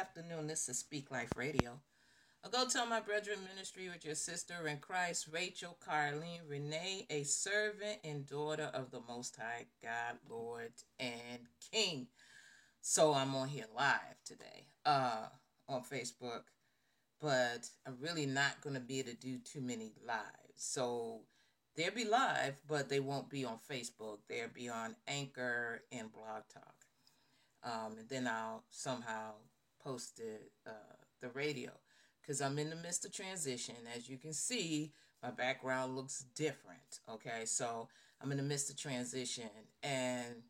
afternoon. This is Speak Life Radio. I'll go tell my brethren ministry with your sister in Christ, Rachel Carleen Renee, a servant and daughter of the Most High God, Lord and King. So I'm on here live today uh, on Facebook, but I'm really not going to be able to do too many lives. So they'll be live, but they won't be on Facebook. They'll be on Anchor and Blog Talk. Um, and then I'll somehow post it, uh, the radio because I'm in the midst of transition. As you can see, my background looks different. Okay, so I'm in the midst of transition and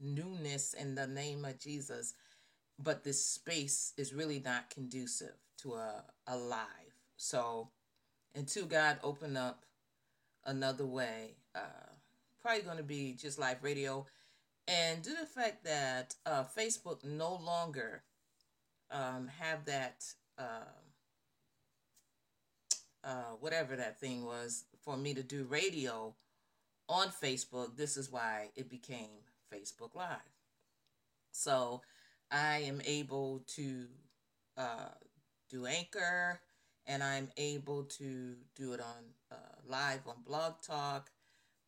newness in the name of Jesus. But this space is really not conducive to a, a live. So until God open up another way, uh, probably going to be just live radio and due to the fact that uh, Facebook no longer um, have that, uh, uh, whatever that thing was, for me to do radio on Facebook, this is why it became Facebook Live. So I am able to uh, do Anchor and I'm able to do it on uh, live on Blog Talk,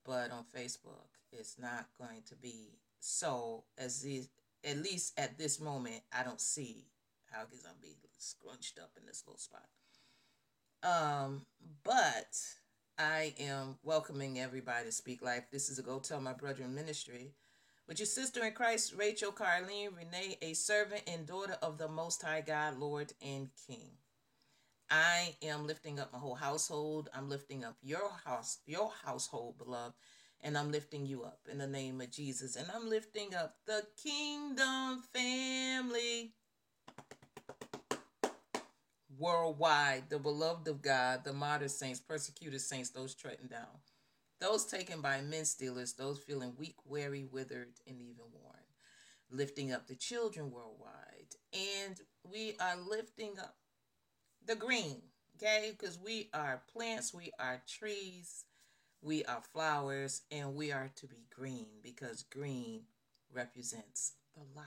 but on Facebook, it's not going to be so as the, at least at this moment, I don't see how it's gonna be scrunched up in this little spot. Um, but I am welcoming everybody to Speak Life. This is a Go Tell My Brethren ministry. With your sister in Christ, Rachel Carleen Renee, a servant and daughter of the Most High God, Lord and King. I am lifting up my whole household. I'm lifting up your house, your household, beloved and I'm lifting you up in the name of Jesus. And I'm lifting up the kingdom family worldwide, the beloved of God, the martyred saints, persecuted saints, those treading down, those taken by men stealers, those feeling weak, weary, withered, and even worn. Lifting up the children worldwide. And we are lifting up the green, okay? Because we are plants, we are trees we are flowers and we are to be green because green represents the life.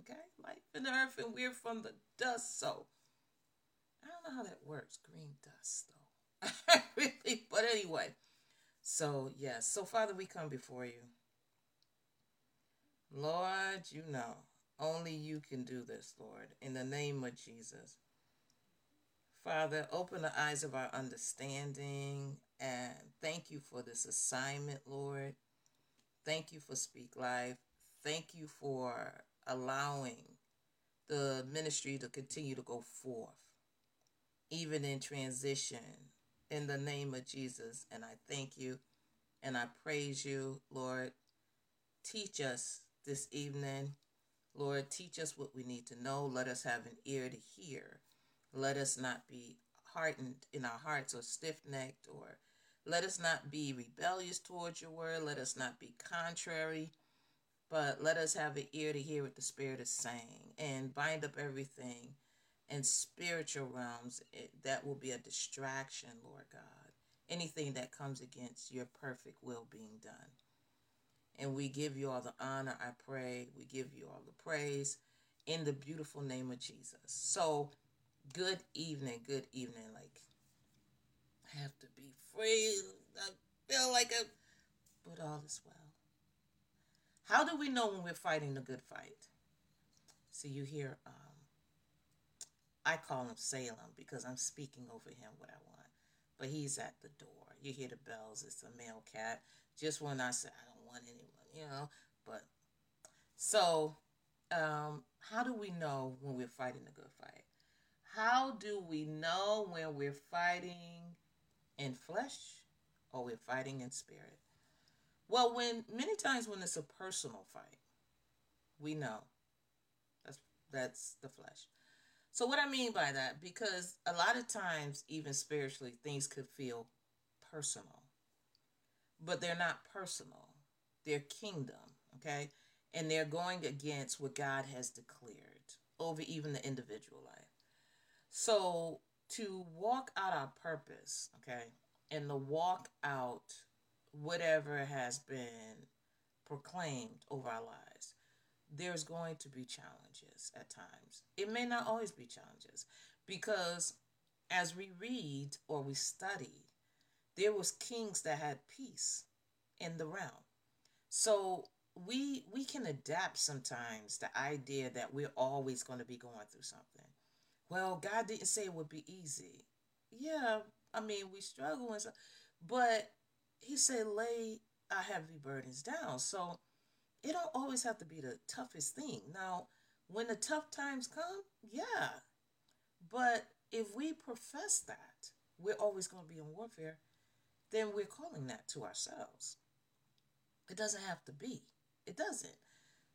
Okay? Life in the earth and we're from the dust. So I don't know how that works. Green dust though. really, but anyway. So yes. So Father, we come before you. Lord, you know. Only you can do this, Lord. In the name of Jesus. Father, open the eyes of our understanding and thank you for this assignment, Lord. Thank you for Speak Life. Thank you for allowing the ministry to continue to go forth, even in transition, in the name of Jesus. And I thank you and I praise you, Lord. Teach us this evening. Lord, teach us what we need to know. Let us have an ear to hear. Let us not be hardened in our hearts or stiff necked or let us not be rebellious towards your word. Let us not be contrary, but let us have an ear to hear what the Spirit is saying and bind up everything in spiritual realms that will be a distraction, Lord God. Anything that comes against your perfect will being done. And we give you all the honor, I pray. We give you all the praise in the beautiful name of Jesus. So, good evening, good evening. Like, I have to be free. I feel like a, but all is well. How do we know when we're fighting the good fight? See, you hear, um, I call him Salem because I'm speaking over him what I want. But he's at the door. You hear the bells. It's a male cat. Just when I say I don't want anyone, you know. But so, um, how do we know when we're fighting a good fight? How do we know when we're fighting in flesh or we're fighting in spirit? Well, when many times when it's a personal fight, we know that's that's the flesh. So what I mean by that, because a lot of times, even spiritually, things could feel personal, but they're not personal. They're kingdom, okay, and they're going against what God has declared over even the individual life. So to walk out our purpose, okay, and to walk out whatever has been proclaimed over our lives, there's going to be challenges at times. It may not always be challenges because as we read or we study, there was kings that had peace in the realm. So we we can adapt sometimes the idea that we're always going to be going through something. Well, God didn't say it would be easy. Yeah, I mean we struggle and so, but He said lay our heavy burdens down. So it don't always have to be the toughest thing. Now, when the tough times come, yeah, but if we profess that we're always going to be in warfare, then we're calling that to ourselves. It doesn't have to be. It doesn't.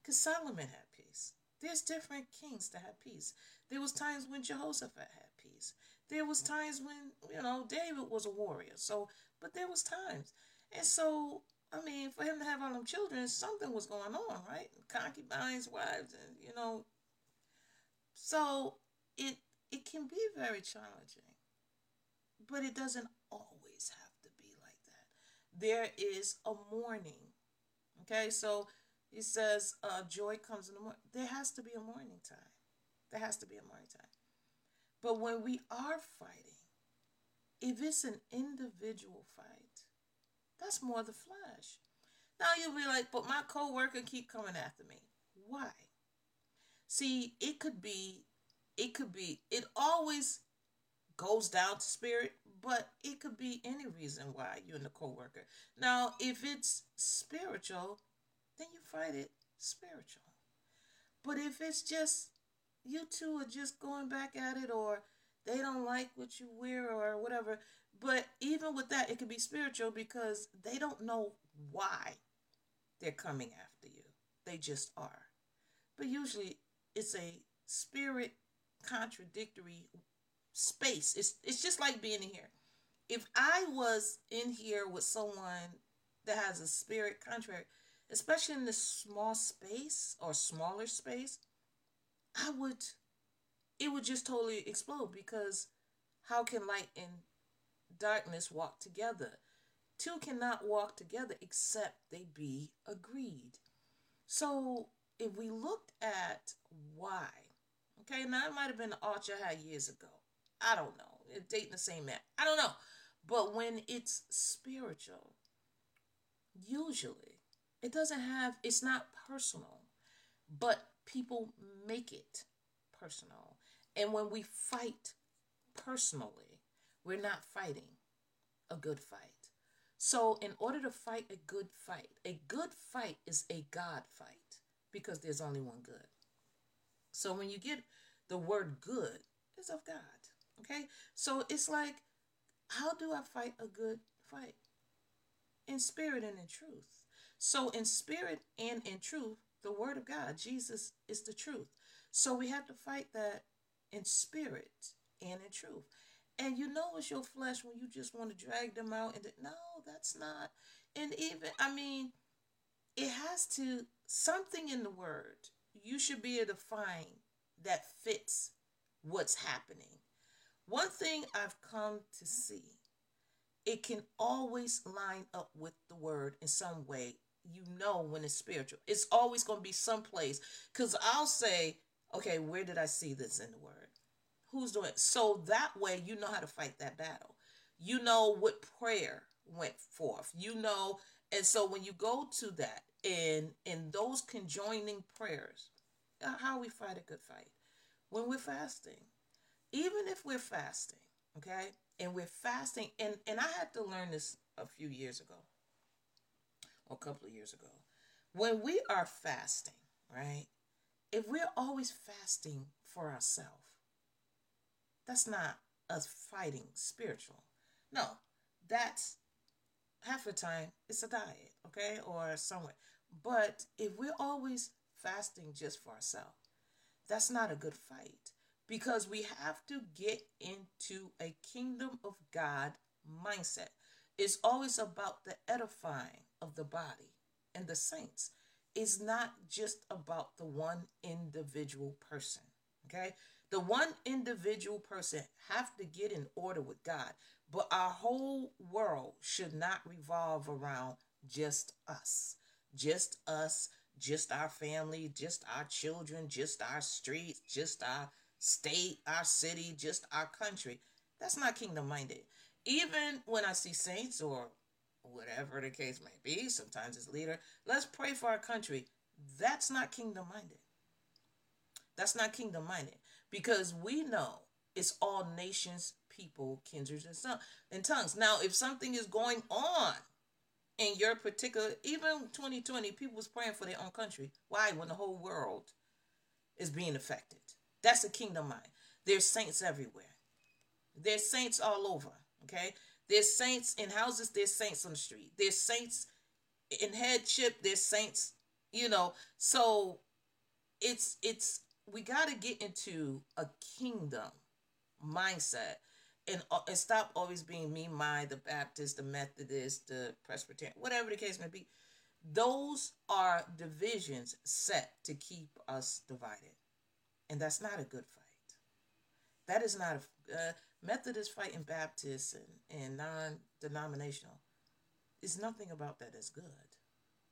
Because Solomon had peace. There's different kings that had peace. There was times when Jehoshaphat had peace. There was times when, you know, David was a warrior. So, but there was times. And so, I mean, for him to have all them children, something was going on, right? Concubines, wives, and, you know. So, it it can be very challenging. But it doesn't always have to be like that. There is a mourning. Okay, so he says uh, joy comes in the morning. There has to be a morning time. There has to be a morning time. But when we are fighting, if it's an individual fight, that's more the flesh. Now you'll be like, but my coworker keep coming after me. Why? See, it could be, it could be, it always goes down to spirit, but it could be any reason why you and the coworker. Now, if it's spiritual, then you fight it spiritual. But if it's just you two are just going back at it or they don't like what you wear or whatever, but even with that, it can be spiritual because they don't know why they're coming after you. They just are. But usually it's a spirit contradictory space. It's it's just like being in here. If I was in here with someone that has a spirit contrary, especially in this small space or smaller space, I would it would just totally explode because how can light and darkness walk together? Two cannot walk together except they be agreed. So if we looked at why, okay, now it might have been the arch I had years ago. I don't know. It Dating the same man. I don't know. But when it's spiritual, usually it doesn't have, it's not personal, but people make it personal. And when we fight personally, we're not fighting a good fight. So, in order to fight a good fight, a good fight is a God fight because there's only one good. So, when you get the word good, it's of God. Okay? So, it's like, how do I fight a good fight? In spirit and in truth. So, in spirit and in truth, the Word of God, Jesus is the truth. So, we have to fight that in spirit and in truth. And you know it's your flesh when you just want to drag them out and no, that's not. And even, I mean, it has to, something in the Word, you should be able to find that fits what's happening. One thing I've come to see, it can always line up with the Word in some way you know when it's spiritual. It's always going to be someplace because I'll say, okay, where did I see this in the word? Who's doing it? So that way you know how to fight that battle. You know what prayer went forth. You know, and so when you go to that and in those conjoining prayers, uh, how we fight a good fight when we're fasting, even if we're fasting, okay, and we're fasting, and and I had to learn this a few years ago a couple of years ago. When we are fasting, right? If we're always fasting for ourselves, that's not us fighting spiritual. No, that's half the time it's a diet, okay, or somewhere. But if we're always fasting just for ourselves, that's not a good fight because we have to get into a kingdom of God mindset. It's always about the edifying of the body and the saints. It's not just about the one individual person. Okay? The one individual person have to get in order with God, but our whole world should not revolve around just us. Just us just our family, just our children, just our streets, just our state, our city, just our country. That's not kingdom minded. Even when I see saints or whatever the case may be, sometimes it's leader, let's pray for our country. That's not kingdom minded. That's not kingdom minded because we know it's all nations, people, kindreds, and tongues. Now, if something is going on in your particular, even 2020, people was praying for their own country. Why? When the whole world is being affected. That's a kingdom mind. There's saints everywhere. There's saints all over. Okay. There's saints in houses. There's saints on the street. There's saints in headship. There's saints. You know. So it's it's we got to get into a kingdom mindset and, uh, and stop always being me, my, the Baptist, the Methodist, the Presbyterian, whatever the case may be. Those are divisions set to keep us divided. And that's not a good fight. That is not a uh, Methodist fighting Baptist and, and non denominational. Is nothing about that that's good.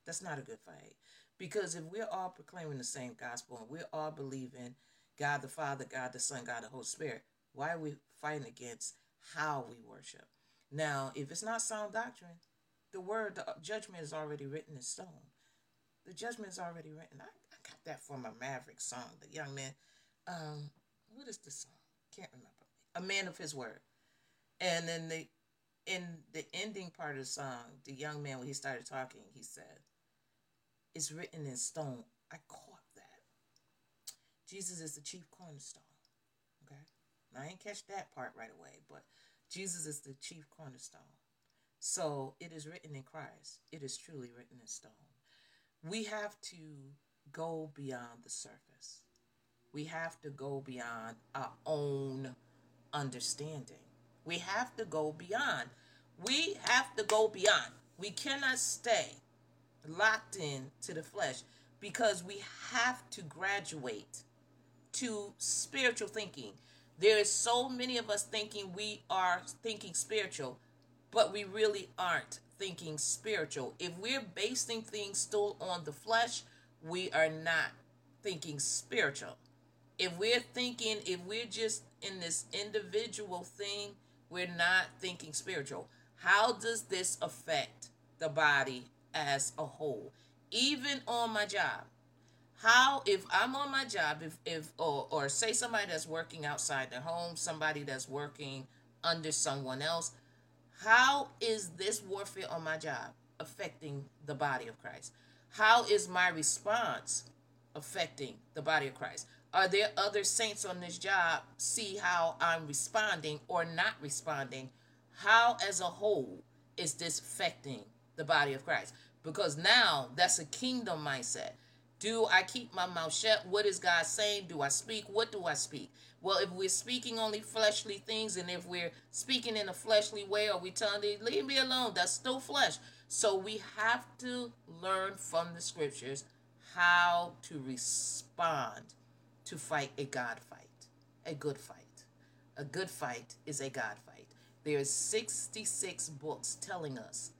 That's not a good fight. Because if we're all proclaiming the same gospel and we're all believing God the Father, God the Son, God the Holy Spirit, why are we fighting against how we worship? Now, if it's not sound doctrine, the word, the judgment is already written in stone. The judgment is already written. I, I got that from a Maverick song, the young man. Um, what is the song? Can't remember. A man of his word. And then the in the ending part of the song, the young man when he started talking, he said, is written in stone. I caught that. Jesus is the chief cornerstone. Okay? Now, I didn't catch that part right away, but Jesus is the chief cornerstone. So it is written in Christ. It is truly written in stone. We have to go beyond the surface. We have to go beyond our own understanding. We have to go beyond. We have to go beyond. We cannot stay locked in to the flesh because we have to graduate to spiritual thinking. There is so many of us thinking we are thinking spiritual, but we really aren't thinking spiritual. If we're basing things still on the flesh, we are not thinking spiritual. If we're thinking, if we're just in this individual thing, we're not thinking spiritual. How does this affect the body as a whole, even on my job. How if I'm on my job, if if or or say somebody that's working outside their home, somebody that's working under someone else, how is this warfare on my job affecting the body of Christ? How is my response affecting the body of Christ? Are there other saints on this job? See how I'm responding or not responding. How, as a whole, is this affecting the body of Christ. Because now that's a kingdom mindset. Do I keep my mouth shut? What is God saying? Do I speak? What do I speak? Well, if we're speaking only fleshly things and if we're speaking in a fleshly way or we telling them, leave me alone, that's still flesh. So we have to learn from the scriptures how to respond to fight a God fight, a good fight. A good fight is a God fight. There's 66 books telling us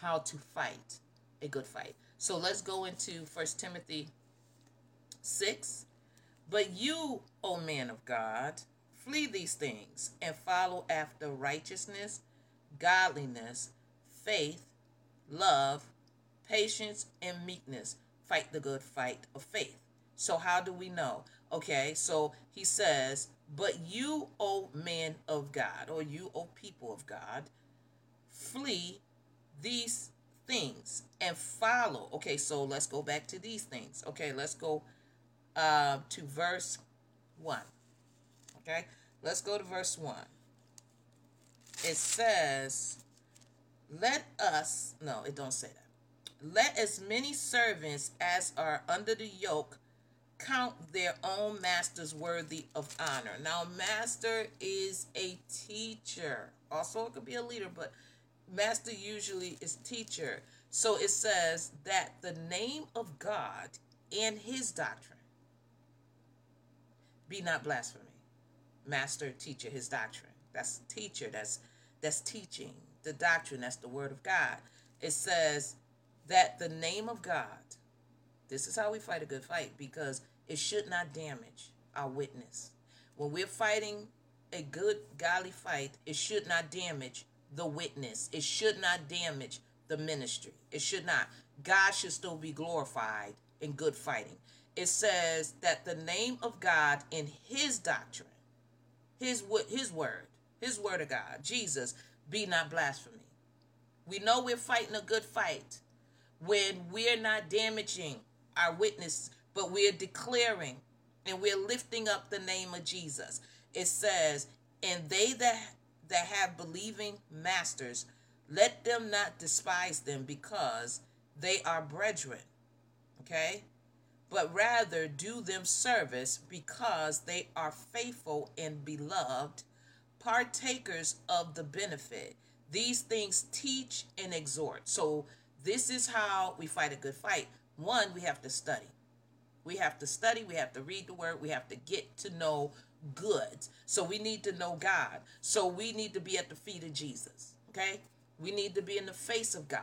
how to fight a good fight. So let's go into First Timothy 6. But you, O man of God, flee these things and follow after righteousness, godliness, faith, love, patience, and meekness. Fight the good fight of faith. So, how do we know? Okay, so he says, But you, O man of God, or you, O people of God, flee these things and follow. Okay, so let's go back to these things. Okay, let's go uh, to verse 1. Okay, let's go to verse 1. It says, Let us, no, it don't say that. Let as many servants as are under the yoke count their own masters worthy of honor. Now, master is a teacher. Also, it could be a leader, but master usually is teacher. So it says that the name of God and his doctrine be not blasphemy. Master, teacher, his doctrine. That's teacher, that's that's teaching. The doctrine, that's the word of God. It says that the name of God, This is how we fight a good fight because it should not damage our witness. When we're fighting a good, godly fight, it should not damage the witness. It should not damage the ministry. It should not. God should still be glorified in good fighting. It says that the name of God in his doctrine, his his word, his word of God, Jesus, be not blasphemy. We know we're fighting a good fight when we're not damaging our witness, but we're declaring and we're lifting up the name of Jesus. It says, and they that that have believing masters, let them not despise them because they are brethren. Okay? But rather do them service because they are faithful and beloved, partakers of the benefit. These things teach and exhort. So, this is how we fight a good fight. One, we have to study. We have to study, we have to read the word, we have to get to know goods. So we need to know God. So we need to be at the feet of Jesus. Okay? We need to be in the face of God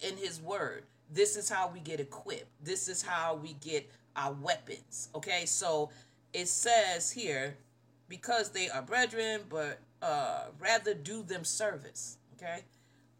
in his word. This is how we get equipped. This is how we get our weapons. Okay? So it says here, because they are brethren, but uh rather do them service. Okay?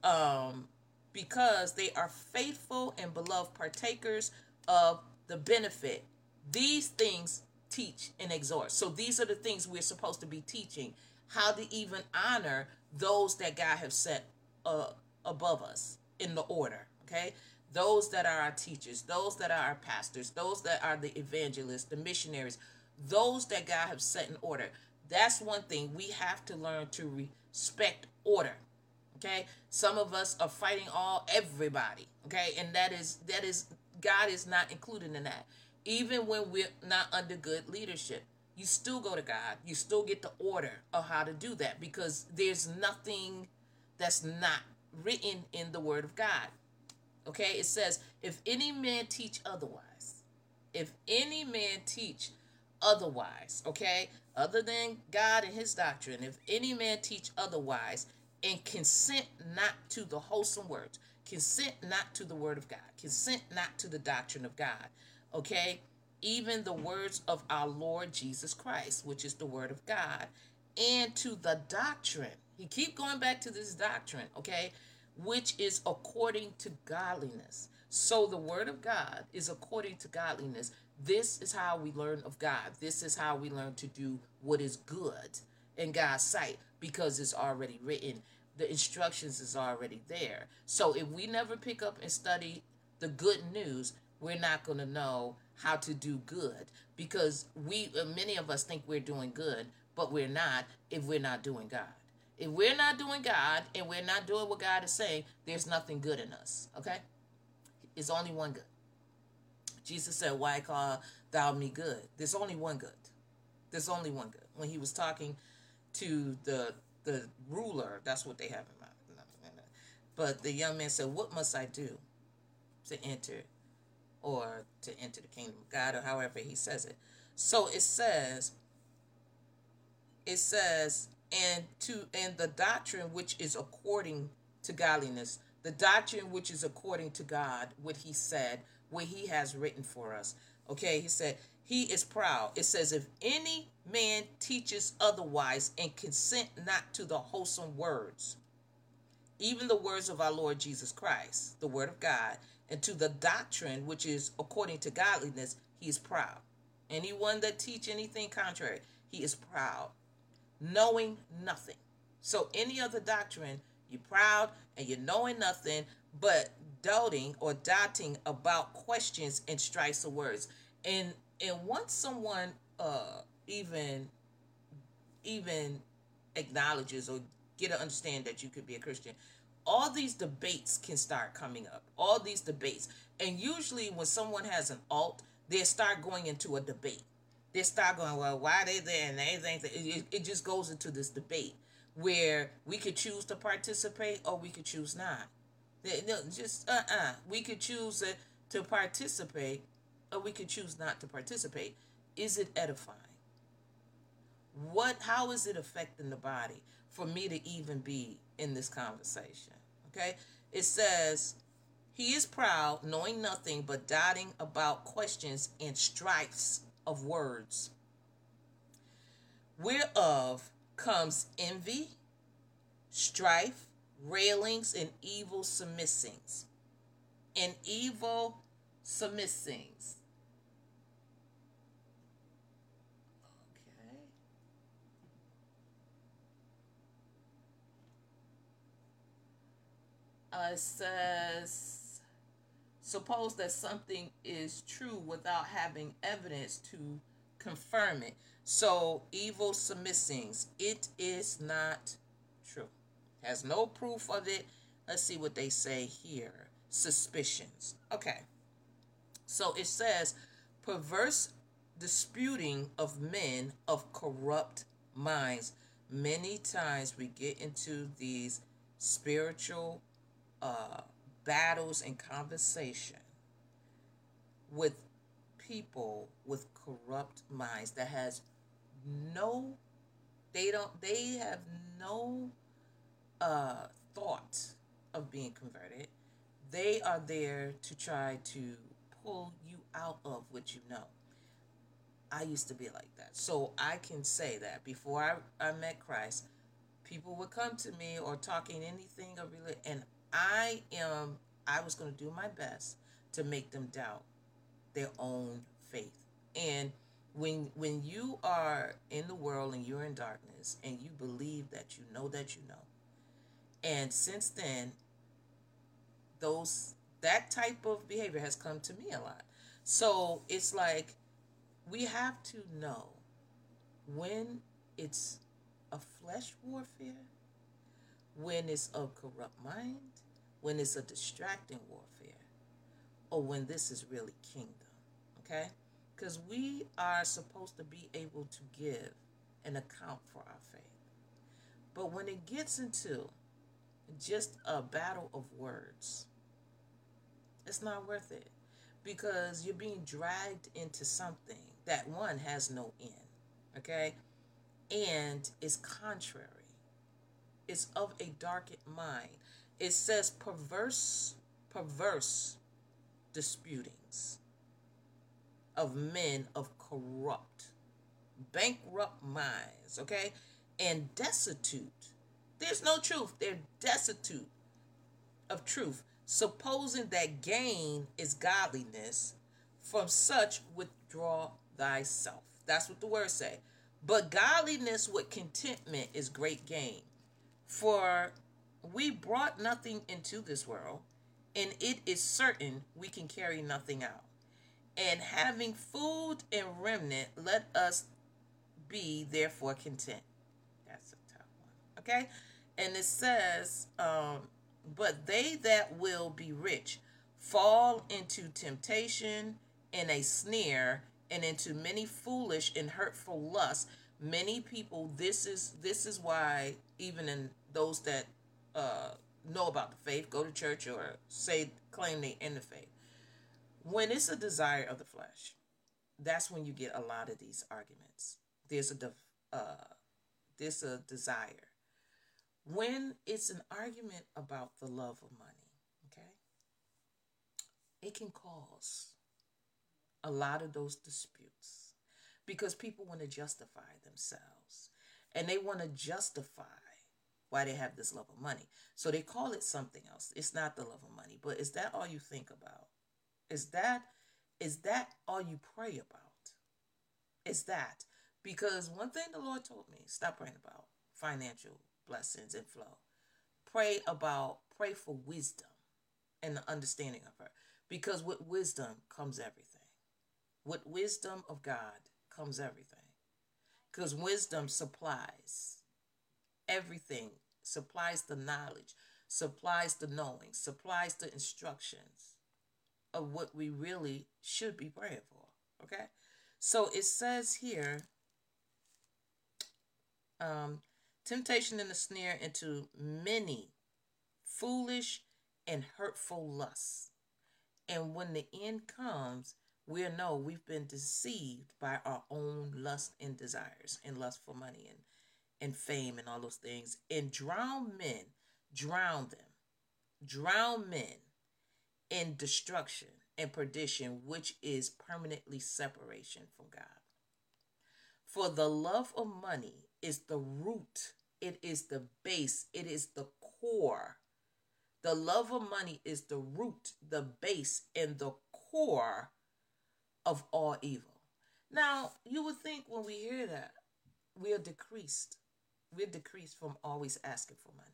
Um because they are faithful and beloved partakers of the benefit. These things teach and exhort. So these are the things we're supposed to be teaching how to even honor those that God has set uh, above us in the order. Okay, those that are our teachers, those that are our pastors, those that are the evangelists, the missionaries, those that God has set in order. That's one thing we have to learn to respect order. Okay, some of us are fighting all everybody. Okay, and that is that is God is not included in that even when we're not under good leadership you still go to god. You still get the order of how to do that because there's nothing that's not written in the word of god. Okay? It says if any man teach otherwise if any man teach otherwise okay? Other than god and his doctrine if any man teach otherwise and consent not to the wholesome words consent not to the word of god consent not to the doctrine of god okay? Even the words of our Lord Jesus Christ, which is the word of God, and to the doctrine. He keep going back to this doctrine, okay? Which is according to godliness. So the word of God is according to godliness. This is how we learn of God. This is how we learn to do what is good in God's sight because it's already written. The instructions is already there. So if we never pick up and study the good news, we're not going to know how to do good because we uh, many of us think we're doing good but we're not if we're not doing god. If we're not doing god and we're not doing what god is saying there's nothing good in us okay? It's only one good. Jesus said why call thou me good? There's only one good. There's only one good. When he was talking to the the ruler that's what they have in mind. But the young man said what must i do to enter or to enter the kingdom of God or however he says it. So it says it says and to and the doctrine which is according to godliness, the doctrine which is according to God, what he said, what he has written for us. Okay, he said he is proud. It says if any man teaches otherwise and consent not to the wholesome words, even the words of our Lord Jesus Christ, the word of God, and to the doctrine which is according to godliness, he is proud. Anyone that teach anything contrary, he is proud, knowing nothing. So any other doctrine, you're proud and you're knowing nothing, but doubting or doubting about questions and strikes of words. And and once someone uh even even acknowledges or get to understand that you could be a Christian, all these debates can start coming up. All these debates. And usually when someone has an alt, they start going into a debate. They start going, well, why they there and they think it, it just goes into this debate where we could choose to participate or we could choose not. No, just uh uh-uh. uh We could choose to participate or we could choose not to participate. Is it edifying? What how is it affecting the body for me to even be in this conversation? Okay? It says He is proud, knowing nothing but doubting about questions and strifes of words, whereof comes envy, strife, railings, and evil surmisings. And evil surmisings. Okay. Uh, says, suppose that something is true without having evidence to confirm it. So, evil surmisings, it is not true. Has no proof of it. Let's see what they say here. Suspicions. Okay. So it says, perverse disputing of men of corrupt minds. Many times we get into these spiritual uh, battles and conversation with people with corrupt minds that has no they don't they have no uh, thought of being converted. They are there to try to pull you out of what you know. I used to be like that. So i can say that before i, I met christ people would come to me or talking anything of religion and i am i was going to do my best to make them doubt their own faith. And when when you are in the world and you're in darkness and you believe that you know that you know and since then those that type of behavior has come to me a lot. So it's like we have to know when it's a flesh warfare when it's a corrupt mind when it's a distracting warfare or when this is really kingdom okay because we are supposed to be able to give an account for our faith. But when it gets into just a battle of words, it's not worth it because you're being dragged into something that one has no end, okay? And is contrary. It's of a darkened mind. It says perverse, perverse disputings of men of corrupt, bankrupt minds, okay? And destitute. There's no truth. They're destitute of truth, supposing that gain is godliness. From such withdraw thyself. That's what the words say. But godliness with contentment is great gain. For we brought nothing into this world, and it is certain we can carry nothing out and having food and remnant, let us be therefore content. That's a tough one. Okay? And it says, um, but they that will be rich fall into temptation and a snare and into many foolish and hurtful lusts many people this is this is why even in those that uh, know about the faith go to church or say claim they in the faith when it's a desire of the flesh, that's when you get a lot of these arguments. There's a uh, there's a desire. When it's an argument about the love of money, okay, it can cause a lot of those disputes because people want to justify themselves and they want to justify why they have this love of money. So they call it something else. It's not the love of money, but is that all you think about? Is that is that all you pray about? Is that because one thing the Lord told me, stop praying about financial blessings and flow. Pray about pray for wisdom and the understanding of her. Because with wisdom comes everything. With wisdom of God comes everything. Because wisdom supplies everything, supplies the knowledge, supplies the knowing, supplies the instructions of what we really should be praying for. Okay? So it says here um, temptation and the snare into many foolish and hurtful lusts. And when the end comes, we'll know we've been deceived by our own lust and desires and lust for money and, and fame and all those things. And drown men, drown them, drown men in destruction and perdition, which is permanently separation from God. For the love of money is the root, it is the base, it is the core. The love of money is the root, the base, and the core of all evil. Now, you would think when we hear that, we are decreased. We're decreased from always asking for money.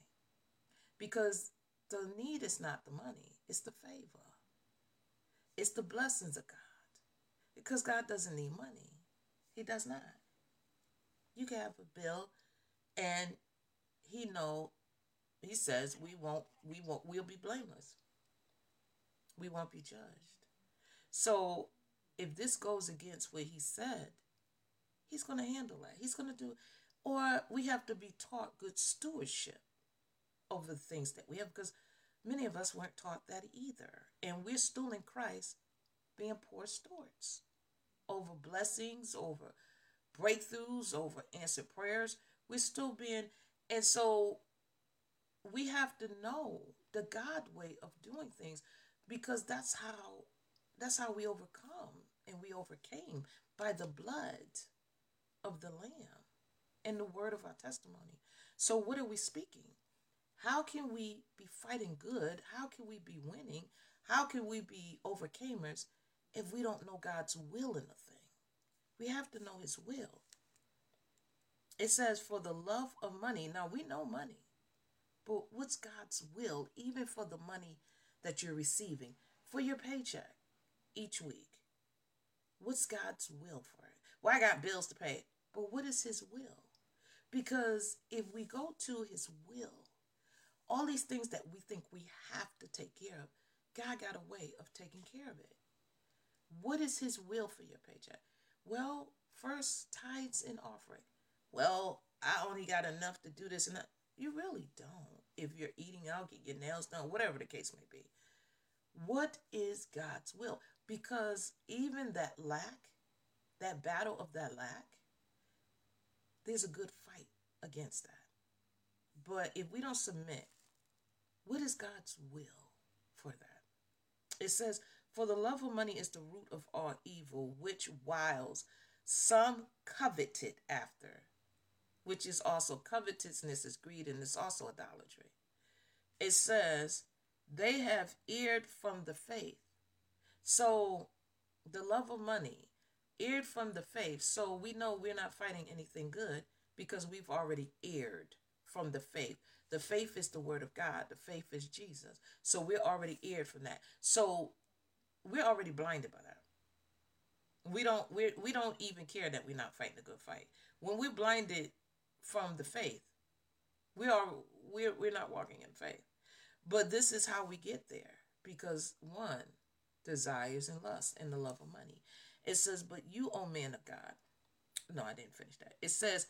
Because the need is not the money, it's the favor. It's the blessings of God. Because God doesn't need money. He does not. You can have a bill and he know he says we won't we won't we'll be blameless. We won't be judged. So if this goes against what he said, he's going to handle that. He's going to do or we have to be taught good stewardship over the things that we have because many of us weren't taught that either. And we're still in Christ being poor stewards over blessings, over breakthroughs, over answered prayers. We're still being, and so we have to know the God way of doing things because that's how that's how we overcome and we overcame by the blood of the lamb and the word of our testimony. So what are we speaking? How can we be fighting good? How can we be winning? How can we be overcomers if we don't know God's will in a thing? We have to know his will. It says, for the love of money. Now we know money, but what's God's will, even for the money that you're receiving, for your paycheck each week? What's God's will for it? Well, I got bills to pay, but what is his will? Because if we go to his will, all these things that we think we have to take care of, God got a way of taking care of it. What is his will for your paycheck? Well, first tithes and offering. Well, I only got enough to do this and. You really don't. If you're eating out, get your nails done, whatever the case may be. What is God's will? Because even that lack, that battle of that lack, there's a good against that. But if we don't submit, what is God's will for that? It says, For the love of money is the root of all evil, which whiles some coveted after, which is also covetousness is greed and it's also idolatry. It says, They have erred from the faith. So the love of money, erred from the faith. So we know we're not fighting anything good because we've already erred from the faith. The faith is the word of God. The faith is Jesus. So we're already erred from that. So we're already blinded by that. We don't we we don't even care that we're not fighting a good fight. When we're blinded from the faith, we are we're we're not walking in faith. But this is how we get there because one desires and lust and the love of money. It says, "But you, O man of God." No, I didn't finish that. It says,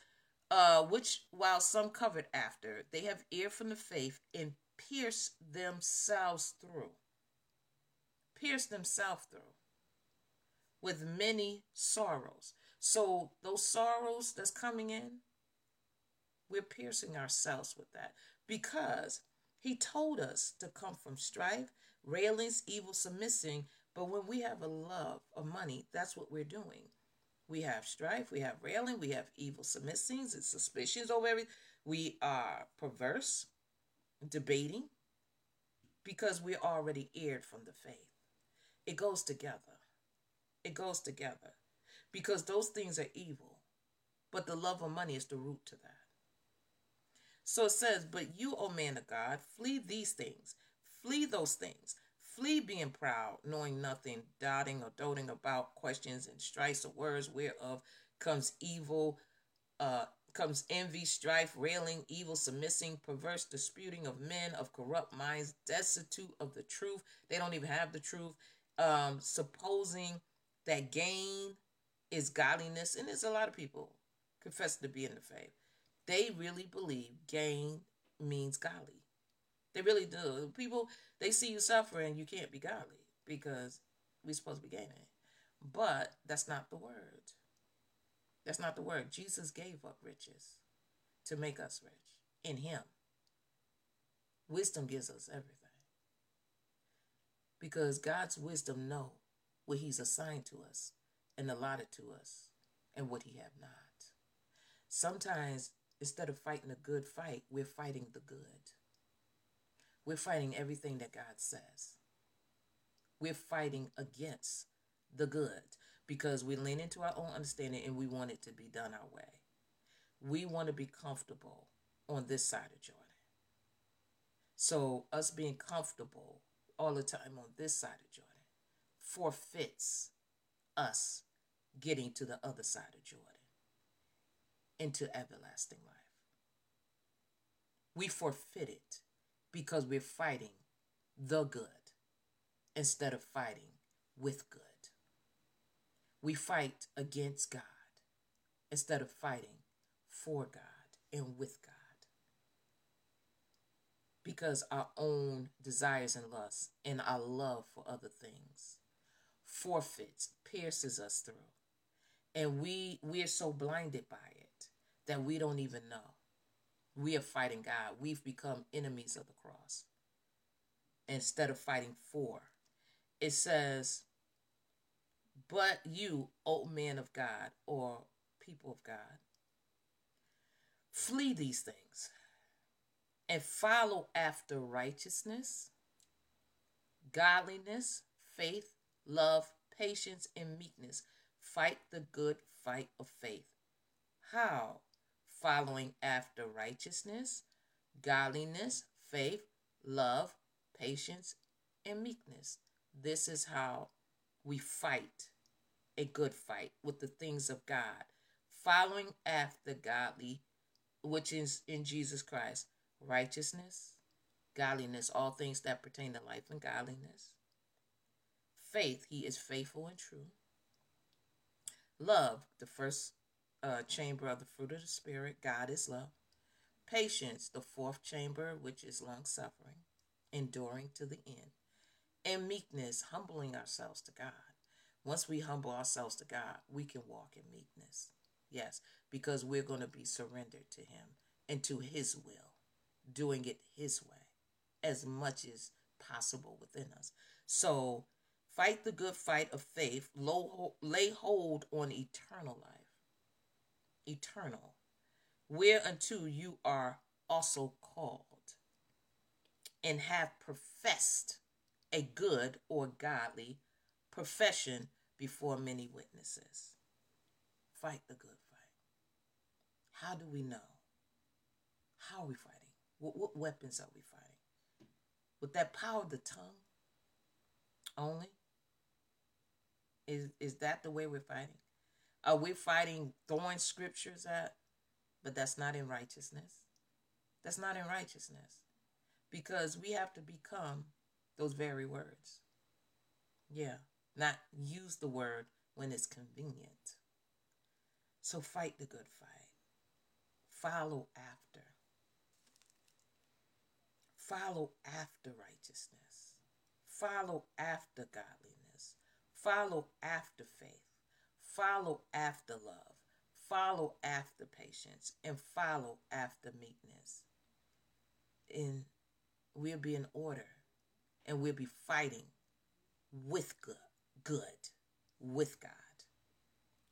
uh, which while some covered after, they have ear from the faith and pierce themselves through. Pierce themselves through with many sorrows. So those sorrows that's coming in, we're piercing ourselves with that because he told us to come from strife, railings, evil, submitting. But when we have a love of money, that's what we're doing. We have strife, we have railing, we have evil submissions and suspicions over everything. We are perverse, debating, because we're already eared from the faith. It goes together. It goes together. Because those things are evil. But the love of money is the root to that. So it says, But you, O man of God, flee these things. Flee those things. Flee being proud, knowing nothing, doubting or doting about questions and strifes of words whereof comes evil, uh, comes envy, strife, railing, evil, submitting, perverse disputing of men of corrupt minds, destitute of the truth. They don't even have the truth. Um, supposing that gain is godliness, and there's a lot of people confess to be in the faith. They really believe gain means godly. They really do. People they see you suffering, you can't be godly because we're supposed to be gaining. But that's not the word. That's not the word. Jesus gave up riches to make us rich in Him. Wisdom gives us everything. because God's wisdom know what he's assigned to us and allotted to us and what he have not. Sometimes instead of fighting a good fight, we're fighting the good. We're fighting everything that God says. We're fighting against the good because we lean into our own understanding and we want it to be done our way. We want to be comfortable on this side of Jordan. So, us being comfortable all the time on this side of Jordan forfeits us getting to the other side of Jordan into everlasting life. We forfeit it because we're fighting the good instead of fighting with good. We fight against God instead of fighting for God and with God. Because our own desires and lusts and our love for other things forfeits, pierces us through. And we we are so blinded by it that we don't even know. We are fighting God. We've become enemies of the cross instead of fighting for. It says, But you, O man of God, or people of God, flee these things and follow after righteousness, godliness, faith, love, patience, and meekness. Fight the good fight of faith. How? Following after righteousness, godliness, faith, love, patience, and meekness. This is how we fight a good fight with the things of God, following after godly, which is in Jesus Christ, righteousness, godliness, all things that pertain to life and godliness. Faith, he is faithful and true. Love, the first uh, chamber of the fruit of the Spirit, God is love. Patience, the fourth chamber, which is long suffering, enduring to the end. And meekness, humbling ourselves to God. Once we humble ourselves to God, we can walk in meekness. Yes, because we're going to be surrendered to Him and to His will, doing it His way as much as possible within us. So, fight the good fight of faith, lay hold on eternal life. Eternal, whereunto you are also called and have professed a good or godly profession before many witnesses. Fight the good fight. How do we know? How are we fighting? What, what weapons are we fighting? With that power of the tongue only? Is, is that the way we're fighting? Are we fighting throwing scriptures at? But that's not in righteousness. That's not in righteousness. Because we have to become those very words. Yeah, not use the word when it's convenient. So fight the good fight. Follow after. Follow after righteousness. Follow after godliness. Follow after faith. Follow after love. Follow after patience. And follow after meekness. And we'll be in order. And we'll be fighting with good. Good. With God.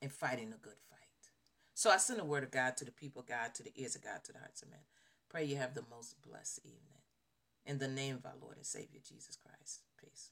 And fighting a good fight. So I send the word of God to the people God, to the ears of God, to the hearts of men. Pray you have the most blessed evening. In the name of our Lord and Savior Jesus Christ. Peace.